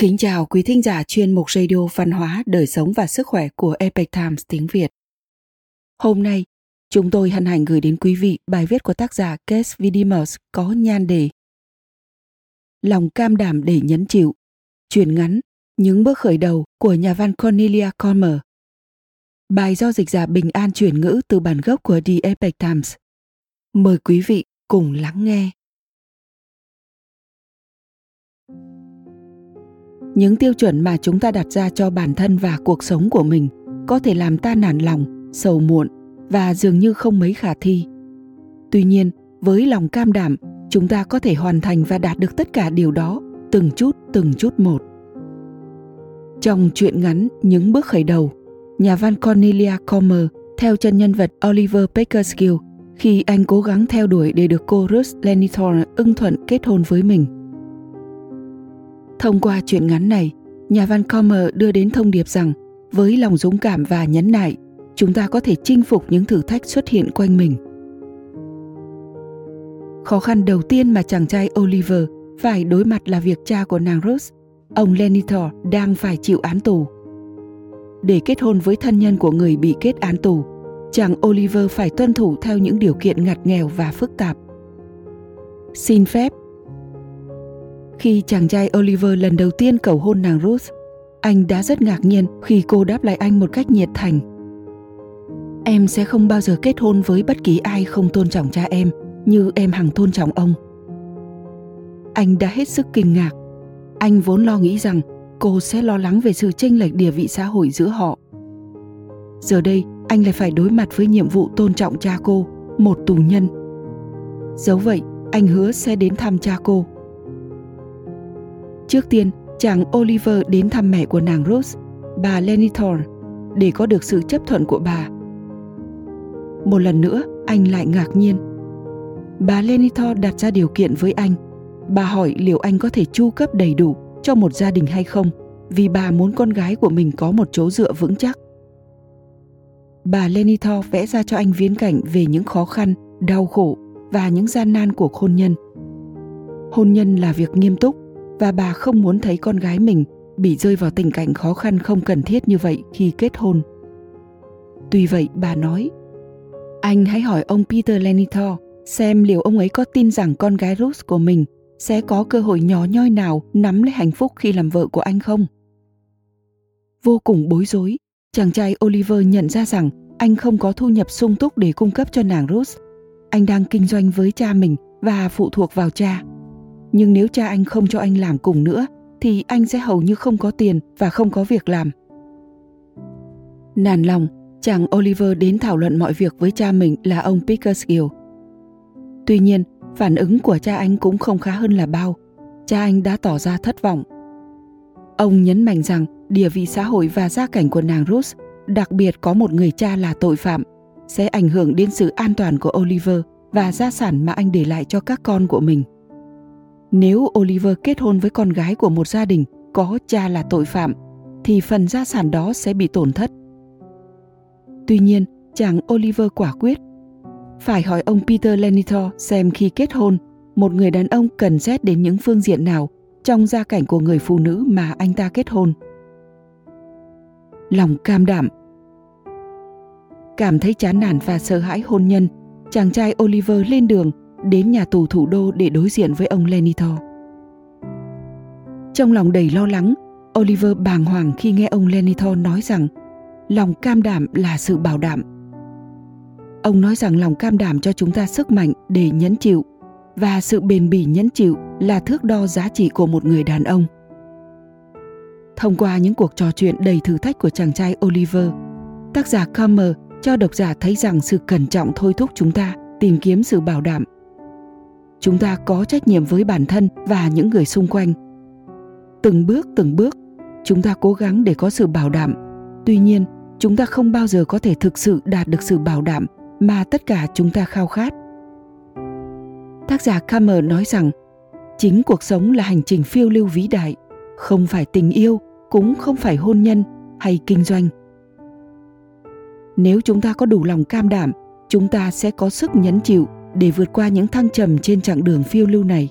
Kính chào quý thính giả chuyên mục radio văn hóa, đời sống và sức khỏe của Epoch Times tiếng Việt. Hôm nay, chúng tôi hân hạnh gửi đến quý vị bài viết của tác giả Case Vidimus có nhan đề Lòng cam đảm để nhấn chịu, truyền ngắn, những bước khởi đầu của nhà văn Cornelia Comer. Bài do dịch giả Bình An chuyển ngữ từ bản gốc của The Epoch Times. Mời quý vị cùng lắng nghe. Những tiêu chuẩn mà chúng ta đặt ra cho bản thân và cuộc sống của mình có thể làm ta nản lòng, sầu muộn và dường như không mấy khả thi. Tuy nhiên, với lòng cam đảm, chúng ta có thể hoàn thành và đạt được tất cả điều đó từng chút từng chút một. Trong truyện ngắn những bước khởi đầu, nhà văn cornelia comer theo chân nhân vật oliver peckerskill khi anh cố gắng theo đuổi để được cô ruth lenithor ưng thuận kết hôn với mình. Thông qua chuyện ngắn này, nhà văn Comer đưa đến thông điệp rằng với lòng dũng cảm và nhấn nại, chúng ta có thể chinh phục những thử thách xuất hiện quanh mình. Khó khăn đầu tiên mà chàng trai Oliver phải đối mặt là việc cha của nàng Rose, ông Lenitor đang phải chịu án tù. Để kết hôn với thân nhân của người bị kết án tù, chàng Oliver phải tuân thủ theo những điều kiện ngặt nghèo và phức tạp. Xin phép khi chàng trai Oliver lần đầu tiên cầu hôn nàng Ruth, anh đã rất ngạc nhiên khi cô đáp lại anh một cách nhiệt thành. Em sẽ không bao giờ kết hôn với bất kỳ ai không tôn trọng cha em như em hằng tôn trọng ông. Anh đã hết sức kinh ngạc. Anh vốn lo nghĩ rằng cô sẽ lo lắng về sự chênh lệch địa vị xã hội giữa họ. Giờ đây, anh lại phải đối mặt với nhiệm vụ tôn trọng cha cô, một tù nhân. Dẫu vậy, anh hứa sẽ đến thăm cha cô Trước tiên, chàng Oliver đến thăm mẹ của nàng Rose, bà Lenny Thorne, để có được sự chấp thuận của bà. Một lần nữa, anh lại ngạc nhiên. Bà Lenny Thorne đặt ra điều kiện với anh. Bà hỏi liệu anh có thể chu cấp đầy đủ cho một gia đình hay không, vì bà muốn con gái của mình có một chỗ dựa vững chắc. Bà Lenny Thorne vẽ ra cho anh viễn cảnh về những khó khăn, đau khổ và những gian nan của hôn nhân. Hôn nhân là việc nghiêm túc và bà không muốn thấy con gái mình bị rơi vào tình cảnh khó khăn không cần thiết như vậy khi kết hôn. Tuy vậy, bà nói, anh hãy hỏi ông Peter Lenitor xem liệu ông ấy có tin rằng con gái Ruth của mình sẽ có cơ hội nhỏ nhoi nào nắm lấy hạnh phúc khi làm vợ của anh không? Vô cùng bối rối, chàng trai Oliver nhận ra rằng anh không có thu nhập sung túc để cung cấp cho nàng Ruth. Anh đang kinh doanh với cha mình và phụ thuộc vào cha nhưng nếu cha anh không cho anh làm cùng nữa, thì anh sẽ hầu như không có tiền và không có việc làm. Nản lòng, chàng oliver đến thảo luận mọi việc với cha mình là ông pickersgill tuy nhiên, phản ứng của cha anh cũng không khá hơn là bao. Cha anh đã tỏ ra thất vọng. Ông nhấn mạnh rằng địa vị xã hội và gia cảnh của nàng ruth đặc biệt có một người cha là tội phạm, sẽ ảnh hưởng đến sự an toàn của oliver và gia sản mà anh để lại cho các con của mình nếu Oliver kết hôn với con gái của một gia đình có cha là tội phạm, thì phần gia sản đó sẽ bị tổn thất. Tuy nhiên, chàng Oliver quả quyết. Phải hỏi ông Peter Lenitor xem khi kết hôn, một người đàn ông cần xét đến những phương diện nào trong gia cảnh của người phụ nữ mà anh ta kết hôn. Lòng cam đảm Cảm thấy chán nản và sợ hãi hôn nhân, chàng trai Oliver lên đường đến nhà tù thủ đô để đối diện với ông Lenito. Trong lòng đầy lo lắng, Oliver bàng hoàng khi nghe ông Lenito nói rằng lòng cam đảm là sự bảo đảm. Ông nói rằng lòng cam đảm cho chúng ta sức mạnh để nhẫn chịu và sự bền bỉ nhẫn chịu là thước đo giá trị của một người đàn ông. Thông qua những cuộc trò chuyện đầy thử thách của chàng trai Oliver, tác giả Comer cho độc giả thấy rằng sự cẩn trọng thôi thúc chúng ta tìm kiếm sự bảo đảm chúng ta có trách nhiệm với bản thân và những người xung quanh. Từng bước từng bước, chúng ta cố gắng để có sự bảo đảm. Tuy nhiên, chúng ta không bao giờ có thể thực sự đạt được sự bảo đảm mà tất cả chúng ta khao khát. Tác giả Kammer nói rằng, chính cuộc sống là hành trình phiêu lưu vĩ đại, không phải tình yêu, cũng không phải hôn nhân hay kinh doanh. Nếu chúng ta có đủ lòng cam đảm, chúng ta sẽ có sức nhẫn chịu để vượt qua những thăng trầm trên chặng đường phiêu lưu này.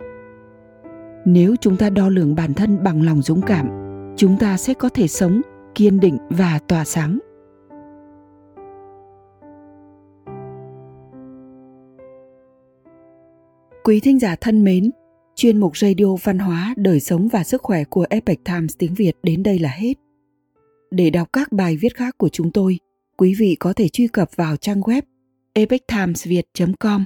nếu chúng ta đo lường bản thân bằng lòng dũng cảm, chúng ta sẽ có thể sống, kiên định và tỏa sáng quý thính giả thân mến, chuyên mục radio văn hóa, đời sống và sức khỏe của epic times tiếng việt đến đây là hết để đọc các bài viết khác của chúng tôi, quý vị có thể truy cập vào trang web epictimesviet com